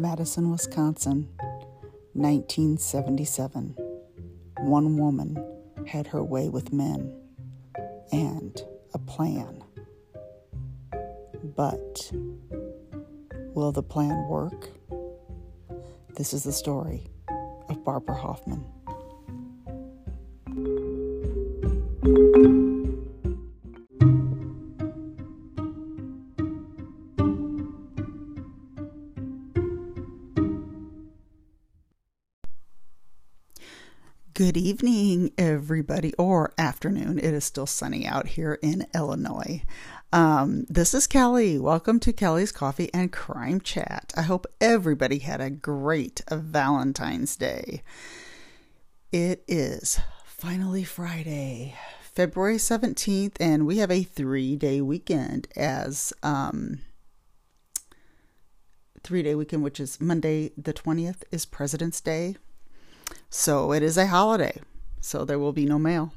Madison, Wisconsin, 1977. One woman had her way with men and a plan. But will the plan work? This is the story of Barbara Hoffman. Good evening, everybody, or afternoon. It is still sunny out here in Illinois. Um, this is Kelli. Welcome to Kelli's Coffee and Crime Chat. I hope everybody had a great Valentine's Day. It is finally Friday, February 17th, and we have a three day weekend as um, three day weekend, which is Monday the 20th, is President's Day. So it is a holiday. So there will be no mail.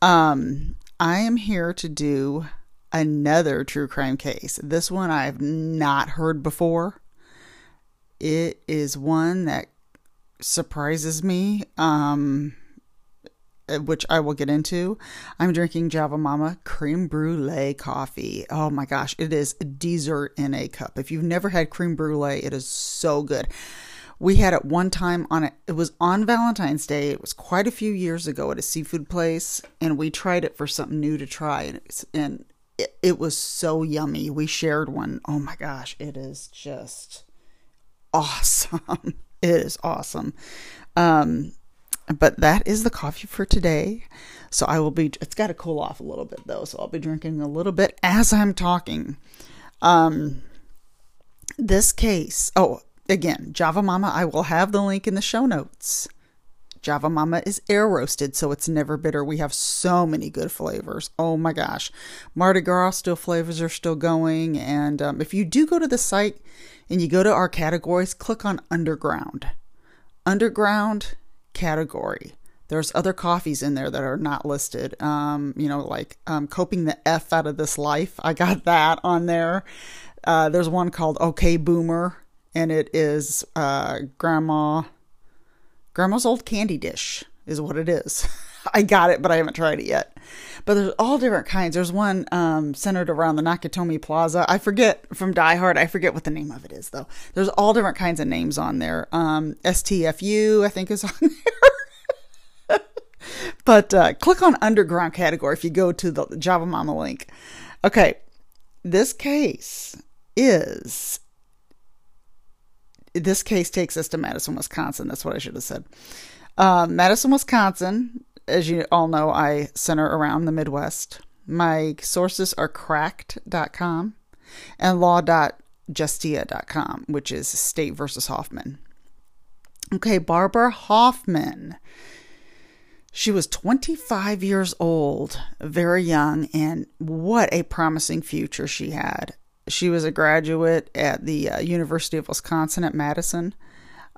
Um, I am here to do another true crime case. This one I've not heard before. It is one that surprises me, um, which I will get into. I'm drinking Java Momma cream brulee coffee. Oh my gosh, it is dessert in a cup. If you've never had cream brulee, it is so good. We had it one time on it. It was on Valentine's Day. It was quite a few years ago at a seafood place, and we tried it for something new to try, and it, and it, it was so yummy. We shared one. Oh my gosh, it is just awesome. it is awesome. Um, but that is the coffee for today. So I will be. It's got to cool off a little bit though, so I'll be drinking a little bit as I'm talking. Um, this case. Oh, Again, Java Momma, I will have the link in the show notes. Java Momma is air roasted, so it's never bitter. We have so many good flavors. Oh my gosh. Mardi Gras still flavors are still going. And um, if you do go to the site and you go to our categories, click on Underground. Underground category. There's other coffees in there that are not listed. Um, you know, like um, Coping the F Out of This Life. I got that on there. Uh, there's one called Okay Boomer and it is uh, grandma grandma's old candy dish is what it is. I got it, but I haven't tried it yet. But there's all different kinds. There's one um, centered around the Nakatomi Plaza. I forget from Die Hard. I forget what the name of it is though. There's all different kinds of names on there. Um, STFU, I think, is on there. but uh, click on underground category if you go to the Java Momma link. Okay, this case is this case takes us to Madison, Wisconsin. That's what I should have said. Uh, Madison, Wisconsin, as you all know, I center around the Midwest. My sources are cracked.com and law.justia.com, which is State versus Hoffman. Okay, Barbara Hoffman. She was 25 years old, very young, and what a promising future she had. She was a graduate at the uh, University of Wisconsin at Madison.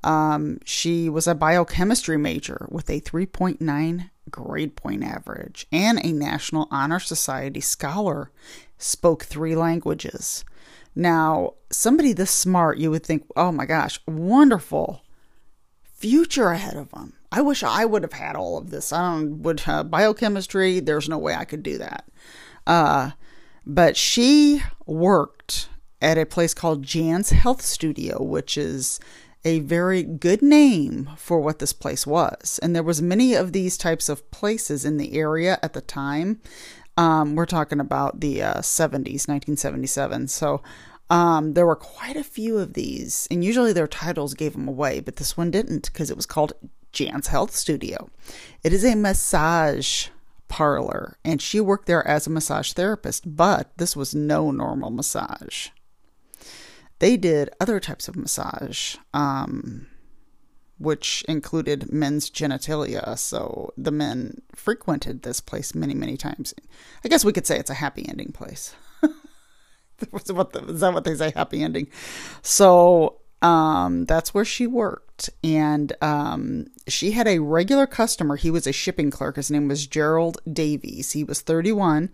Um, she was a biochemistry major with a 3.9 grade point average and a National Honor Society scholar. Spoke three languages. Now, somebody this smart, you would think, oh my gosh, wonderful future ahead of them. I wish I would have had all of this. I don't would uh, biochemistry. There's no way I could do that. Uh, but she worked at a place called Jan's Health Studio, which is a very good name for what this place was. And there was many of these types of places in the area at the time. Um, we're talking about the uh, 70s, 1977. So um, there were quite a few of these, and usually their titles gave them away, but this one didn't because it was called Jan's Health Studio. It is a massage parlor and she worked there as a massage therapist, but this was no normal massage. They did other types of massage, um, which included men's genitalia. So the men frequented this place many, many times. I guess we could say it's a happy ending place. is that what they say? Happy ending. So um, that's where she worked. And um, she had a regular customer. He was a shipping clerk. His name was Gerald Davies. He was 31.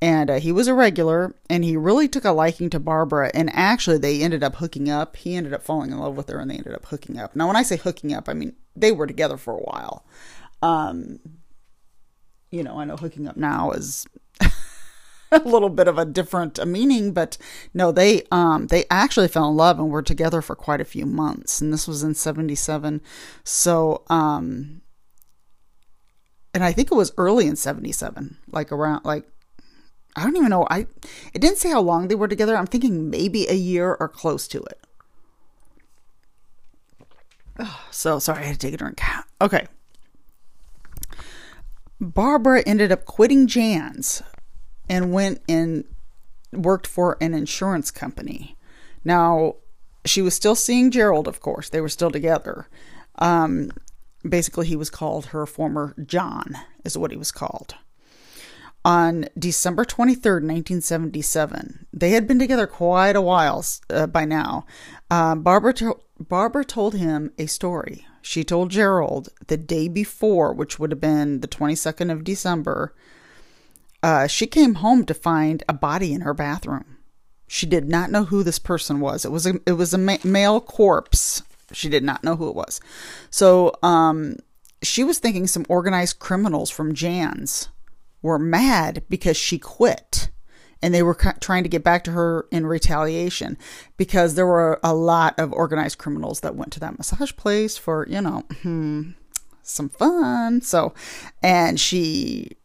and uh, he was a regular and he really took a liking to barbara and actually they ended up hooking up he ended up falling in love with her and they ended up hooking up now when i say hooking up i mean they were together for a while um you know i know hooking up now is a little bit of a different meaning but no they um they actually fell in love and were together for quite a few months and this was in 77 so um and I think it was early in 77, like around like I don't even know. I it didn't say how long they were together. I'm thinking maybe a year or close to it. Oh, so sorry, I had to take a drink. Okay. Barbara ended up quitting Jan's and went and worked for an insurance company. Now, she was still seeing Gerald, of course. They were still together. Um, basically, he was called her former John, is what he was called on December 23rd, 1977. They had been together quite a while uh, by now. Uh, Barbara, to- Barbara told him a story. She told Gerald the day before, which would have been the 22nd of December, uh, she came home to find a body in her bathroom. She did not know who this person was. It was a it was a ma- male corpse. She did not know who it was. So um, she was thinking some organized criminals from Jan's were mad because she quit and they were trying to get back to her in retaliation because there were a lot of organized criminals that went to that massage place for, you know, hmm, some fun. So, and she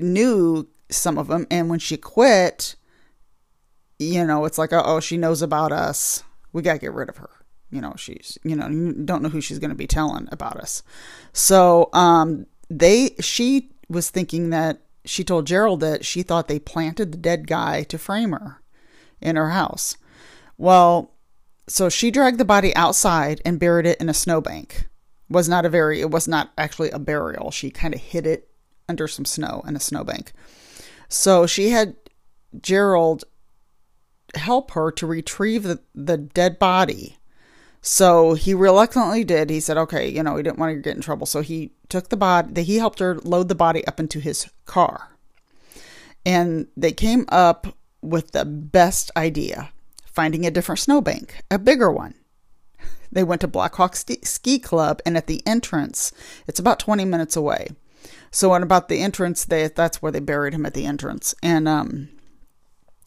knew some of them. And when she quit, you know, it's like, oh, she knows about us. We got to get rid of her. You know, she's, you know, you don't know who she's going to be telling about us. So, um, they, she was thinking that she told Gerald that she thought they planted the dead guy to frame her in her house. Well, so she dragged the body outside and buried it in a snowbank. Was not a very it was not actually a burial. She kind of hid it under some snow in a snowbank. So she had Gerald help her to retrieve the, the dead body. So he reluctantly did. He said, okay, you know, he didn't want to get in trouble. So he took the body, he helped her load the body up into his car. And they came up with the best idea finding a different snowbank, a bigger one. They went to Blackhawk Ski Club, and at the entrance, it's about 20 minutes away. So, at about the entrance, they that's where they buried him at the entrance. And um,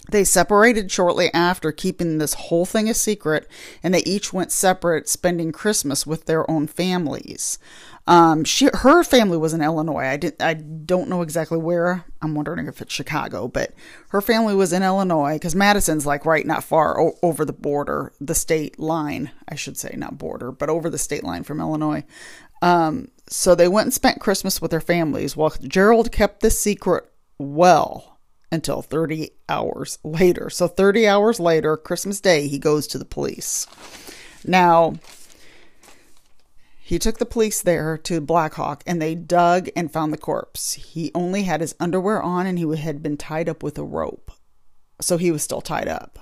they separated shortly after, keeping this whole thing a secret, and they each went separate, spending Christmas with their own families. Um, she her family was in Illinois. I did I don't know exactly where. I'm wondering if it's Chicago, but her family was in Illinois because Madison's like right not far o- over the border, the state line, I should say, not border, but over the state line from Illinois. Um, so they went and spent Christmas with their families while Gerald kept the secret well until 30 hours later. So 30 hours later, Christmas Day, he goes to the police. Now, he took the police there to Blackhawk and they dug and found the corpse. He only had his underwear on and he had been tied up with a rope. So he was still tied up.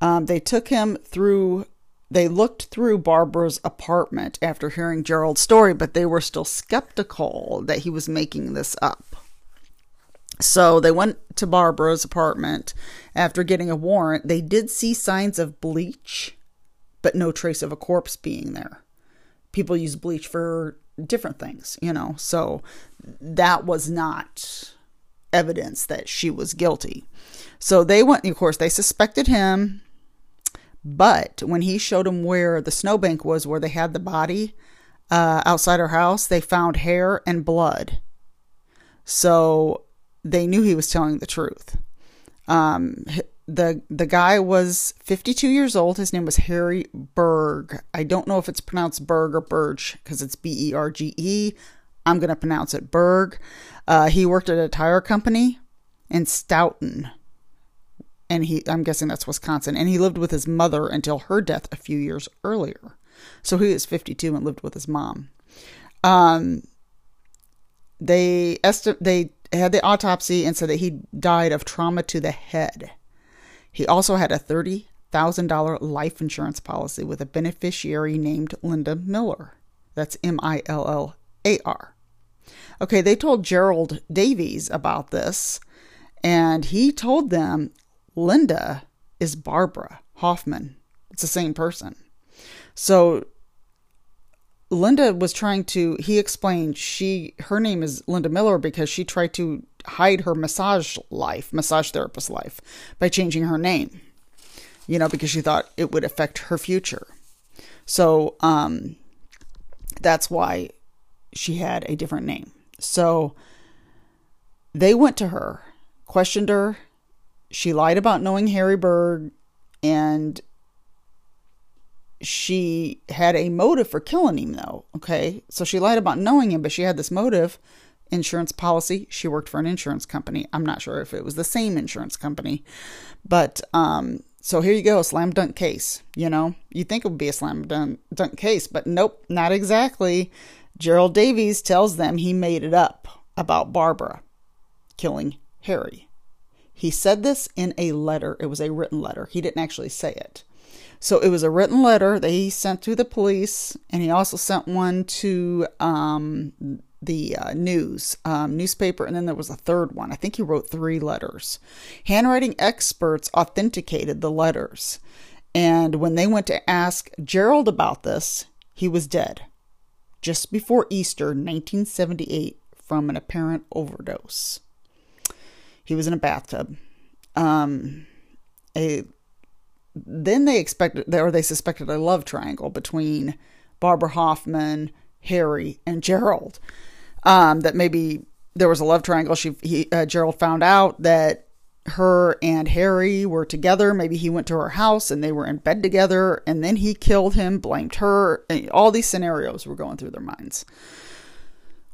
Um, they took him through, they looked through Barbara's apartment after hearing Gerald's story, but they were still skeptical that he was making this up. So they went to Barbara's apartment after getting a warrant. They did see signs of bleach, but no trace of a corpse being there people use bleach for different things, you know. So that was not evidence that she was guilty. So they went, of course, they suspected him. But when he showed them where the snowbank was, where they had the body uh, outside her house, they found hair and blood. So they knew he was telling the truth. Um, the the guy was 52 years old. His name was Harry Berg. I don't know if it's pronounced Berg or Burge because it's B E R G E. I'm gonna pronounce it Berg. Uh, he worked at a tire company in Stoughton, and he I'm guessing that's Wisconsin. And he lived with his mother until her death a few years earlier. So he was 52 and lived with his mom. Um, they esti- they had the autopsy and said that he died of trauma to the head. He also had a $30,000 life insurance policy with a beneficiary named Linda Miller. That's M I L L A R. Okay, they told Gerald Davies about this, And he told them Linda is Barbara Hoffman. It's the same person. So Linda was trying to he explained she her name is Linda Miller because she tried to hide her massage life, massage therapist life by changing her name. You know, because she thought it would affect her future. So um that's why she had a different name. So they went to her, questioned her. She lied about knowing Harry Berg and she had a motive for killing him, though. Okay. So she lied about knowing him, but she had this motive insurance policy. She worked for an insurance company. I'm not sure if it was the same insurance company, but um, so here you go, slam dunk case. You know, you think it would be a slam dunk, dunk case, but nope, not exactly. Gerald Davies tells them he made it up about Barbara killing Harry. He said this in a letter. It was a written letter. He didn't actually say it. So it was a written letter that he sent to the police, and he also sent one to um, the uh, news um, newspaper, and then there was a third one. I think he wrote three letters. Handwriting experts authenticated the letters, and when they went to ask Gerald about this, he was dead just before Easter 1978 from an apparent overdose. He was in a bathtub. Um, a then they expected or they suspected a love triangle between Barbara Hoffman, Harry, and Gerald. Um, that maybe there was a love triangle. She he, uh, Gerald found out that her and Harry were together. Maybe he went to her house and they were in bed together, and then he killed him, blamed her. all these scenarios were going through their minds.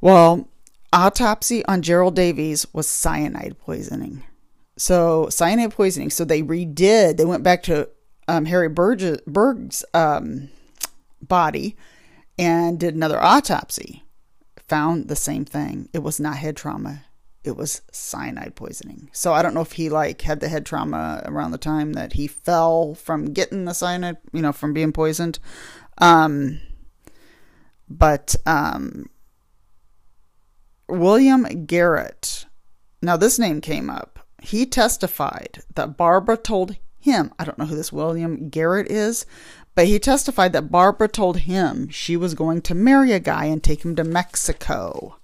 Well, autopsy on Gerald Davies was cyanide poisoning. So cyanide poisoning. So they redid. They went back to um, Harry Berg's um, body and did another autopsy. Found the same thing. It was not head trauma. It was cyanide poisoning. So I don't know if he like had the head trauma around the time that he fell from getting the cyanide, you know, from being poisoned. Um, but um, William Garrott. Now this name came up he testified that Barbara told him, I don't know who this William Garrott is, but he testified that Barbara told him she was going to marry a guy and take him to Mexico,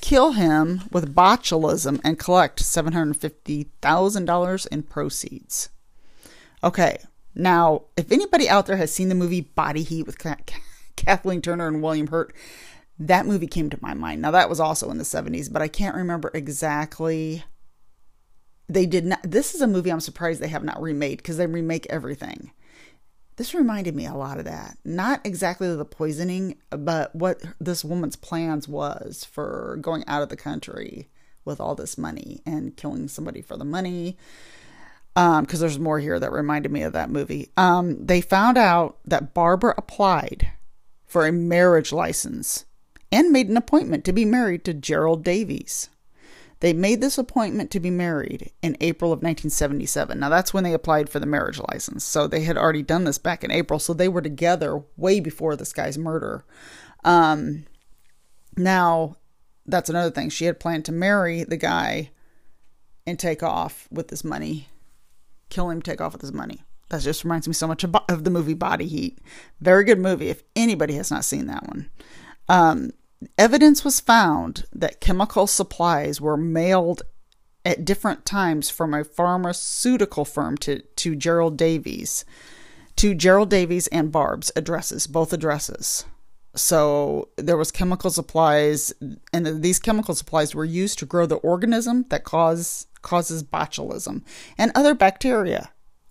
kill him with botulism, and collect $750,000 in proceeds. Okay, now, if anybody out there has seen the movie Body Heat with Kathleen Turner and William Hurt, that movie came to my mind. Now, that was also in the 70s, but I can't remember exactly. They did not this is a movie i'm surprised they have not remade because they remake everything. This reminded me a lot of that. Not exactly the poisoning but what this woman's plans was for going out of the country with all this money and killing somebody for the money. Um because there's more here that reminded me of that movie. Um they found out that barbara applied for a marriage license and made an appointment to be married to gerald davies they made this appointment to be married in April of 1977. Now, that's when they applied for the marriage license. So they had already done this back in April. So they were together way before this guy's murder. Um, now, that's another thing. She had planned to marry the guy and take off with his money, kill him, take off with his money. That just reminds me so much of, of the movie Body Heat. Very good movie if anybody has not seen that one. Um, Evidence was found that chemical supplies were mailed at different times from a pharmaceutical firm to, to Gerald Davies, to Gerald Davies and Barb's addresses, both addresses. So there was chemical supplies, and these chemical supplies were used to grow the organism that cause causes botulism and other bacteria.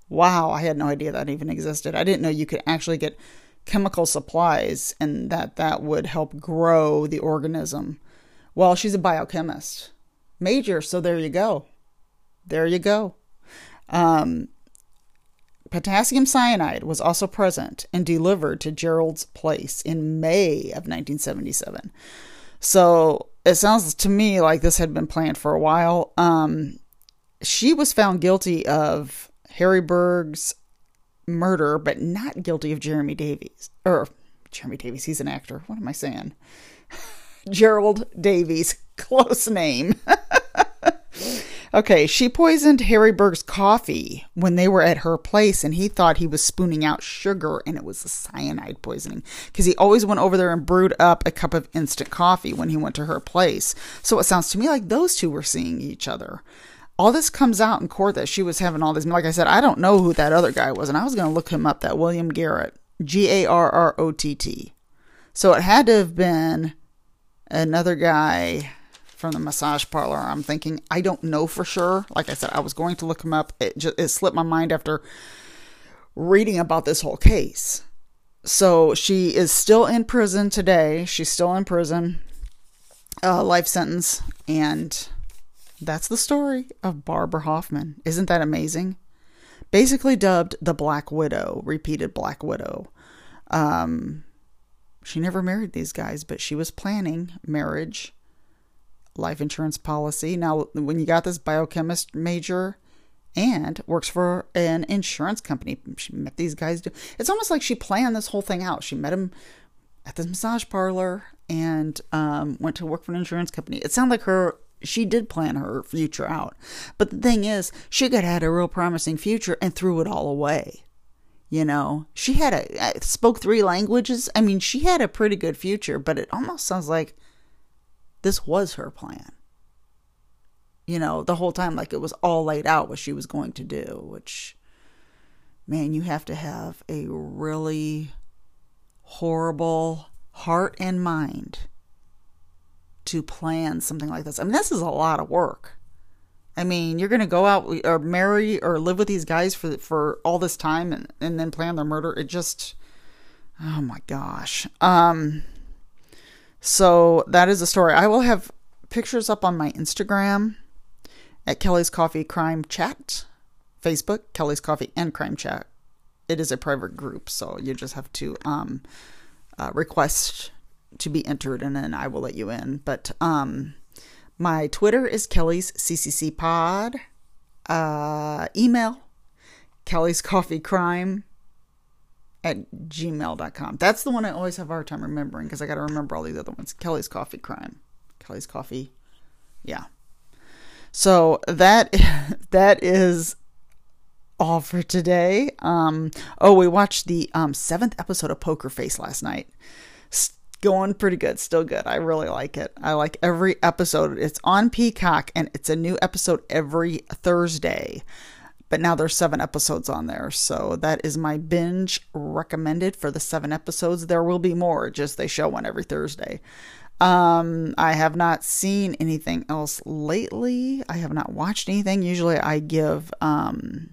Wow, I had no idea that even existed. I didn't know you could actually get chemical supplies and that that would help grow the organism. Well, she's a biochemist. Major, so there you go. There you go. Um, potassium cyanide was also present and delivered to Gerald's place in May of 1977. So it sounds to me like this had been planned for a while. Um, she was found guilty of Harry Berg's murder, but not guilty of Jeremy Davies. Or Jeremy Davies, he's an actor. What am I saying? Gerald Davies, close name. Okay, she poisoned Harry Berg's coffee when they were at her place, and he thought he was spooning out sugar, and it was a cyanide poisoning because he always went over there and brewed up a cup of instant coffee when he went to her place. So it sounds to me like those two were seeing each other. All this comes out in court that she was having all this. Like I said, I don't know who that other guy was, and I was going to look him up. That William Garrott, G A R R O T T. So it had to have been another guy from the massage parlor. I'm thinking, I don't know for sure. Like I said, I was going to look him up. It just it slipped my mind after reading about this whole case. So she is still in prison today. She's still in prison, uh, life sentence, and that's the story of Barbara Hoffman. Isn't that amazing? Basically dubbed the Black Widow, repeated Black Widow. Um, she never married these guys, but she was planning marriage life insurance policy. Now, when you got this biochemist major and works for an insurance company, she met these guys. It's almost like she planned this whole thing out. She met him at the massage parlor and um, went to work for an insurance company. It sounded like her she did plan her future out. But the thing is, she could have had a real promising future and threw it all away. You know, she had a uh, spoke three languages. I mean, she had a pretty good future, but it almost sounds like this was her plan. You know, the whole time, like it was all laid out what she was going to do, which, man, you have to have a really horrible heart and mind to plan something like this. I mean, this is a lot of work. I mean, you're going to go out or marry or live with these guys for for all this time and, and then plan their murder. It just, oh my gosh. Um, so that is the story. I will have pictures up on my Instagram at Kelli's Coffee Crime Chat, Facebook, Kelli's Coffee and Crime Chat. It is a private group, so you just have to um, uh, request to be entered, and then I will let you in. But um, my Twitter is Kelli's CCC Pod. Uh, email Kelli's Coffee Crime at gmail.com. That's the one I always have a hard time remembering because I got to remember all these other ones. Kelli's Coffee Crime. Kelli's Coffee. Yeah. So that that is all for today. Um, oh, we watched the um, seventh episode of Poker Face last night. Going pretty good, still good. I really like it. I like every episode. It's on Peacock and it's a new episode every Thursday but now there's seven episodes on there so that is my binge recommended for the seven episodes there will be more just they show one every thursday um i have not seen anything else lately i have not watched anything usually i give um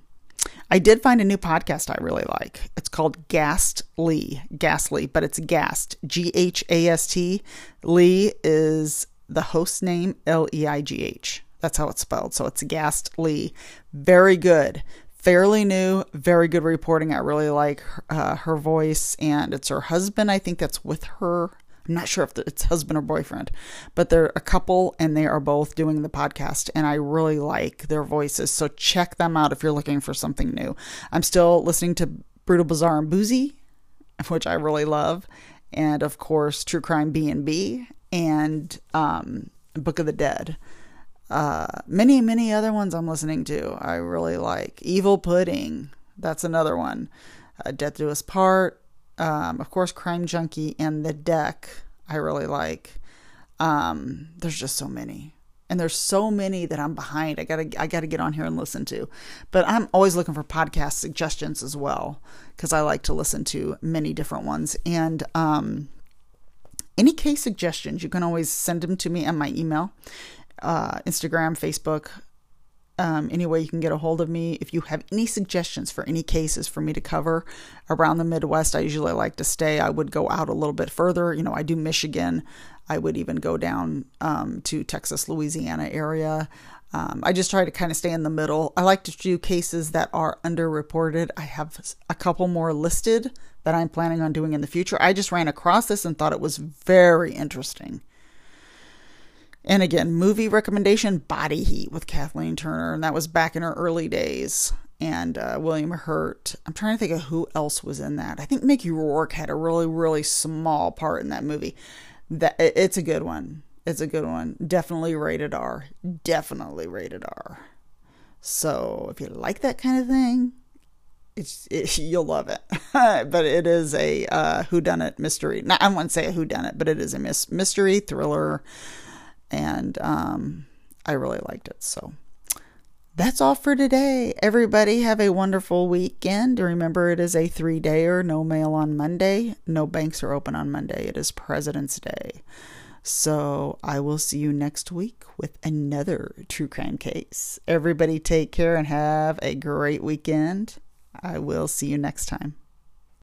I did find a new podcast I really like. It's called Ghastly. Ghastly, but it's Ghast. G H A S T. Lee is the host name, L E I G H. That's how it's spelled. So it's Ghastly. Very good. Fairly new, very good reporting. I really like uh, her voice, and it's her husband, I think, that's with her. I'm not sure if it's husband or boyfriend, but they're a couple and they are both doing the podcast, and I really like their voices. So check them out if you're looking for something new. I'm still listening to Brutal, Bizarre, and Boozy, which I really love, and of course True Crime B and B and um, Book of the Dead. Uh, many, many other ones I'm listening to. I really like Evil Pudding. That's another one. Uh, Death Do Us Part. Um, of course, Crime Junkie and The Deck. I really like. Um, there's just so many, and there's so many that I'm behind. I gotta, I gotta get on here and listen to. But I'm always looking for podcast suggestions as well because I like to listen to many different ones. And um, any case suggestions, you can always send them to me on my email uh, Instagram, Facebook, um, any way you can get a hold of me. If you have any suggestions for any cases for me to cover around the Midwest, I usually like to stay. I would go out a little bit further. You know, I do Michigan. I would even go down um, to Texas, Louisiana area. Um, I just try to kind of stay in the middle. I like to do cases that are underreported. I have a couple more listed that I'm planning on doing in the future. I just ran across this and thought it was very interesting. And again, movie recommendation Body Heat with Kathleen Turner, and that was back in her early days. And uh, William Hurt. I'm trying to think of who else was in that. I think Mickey Rourke had a really, really small part in that movie. That it's a good one. It's a good one. Definitely rated R. Definitely rated R. So if you like that kind of thing, it's it, you'll love it. but it is a uh, whodunit mystery. Not, I wouldn't say a whodunit, but it is a mis- mystery thriller, and um, I really liked it. So that's all for today. Everybody have a wonderful weekend. Remember, it is a three dayer, no mail on Monday. No banks are open on Monday. It is President's Day. So I will see you next week with another true crime case. Everybody take care and have a great weekend. I will see you next time.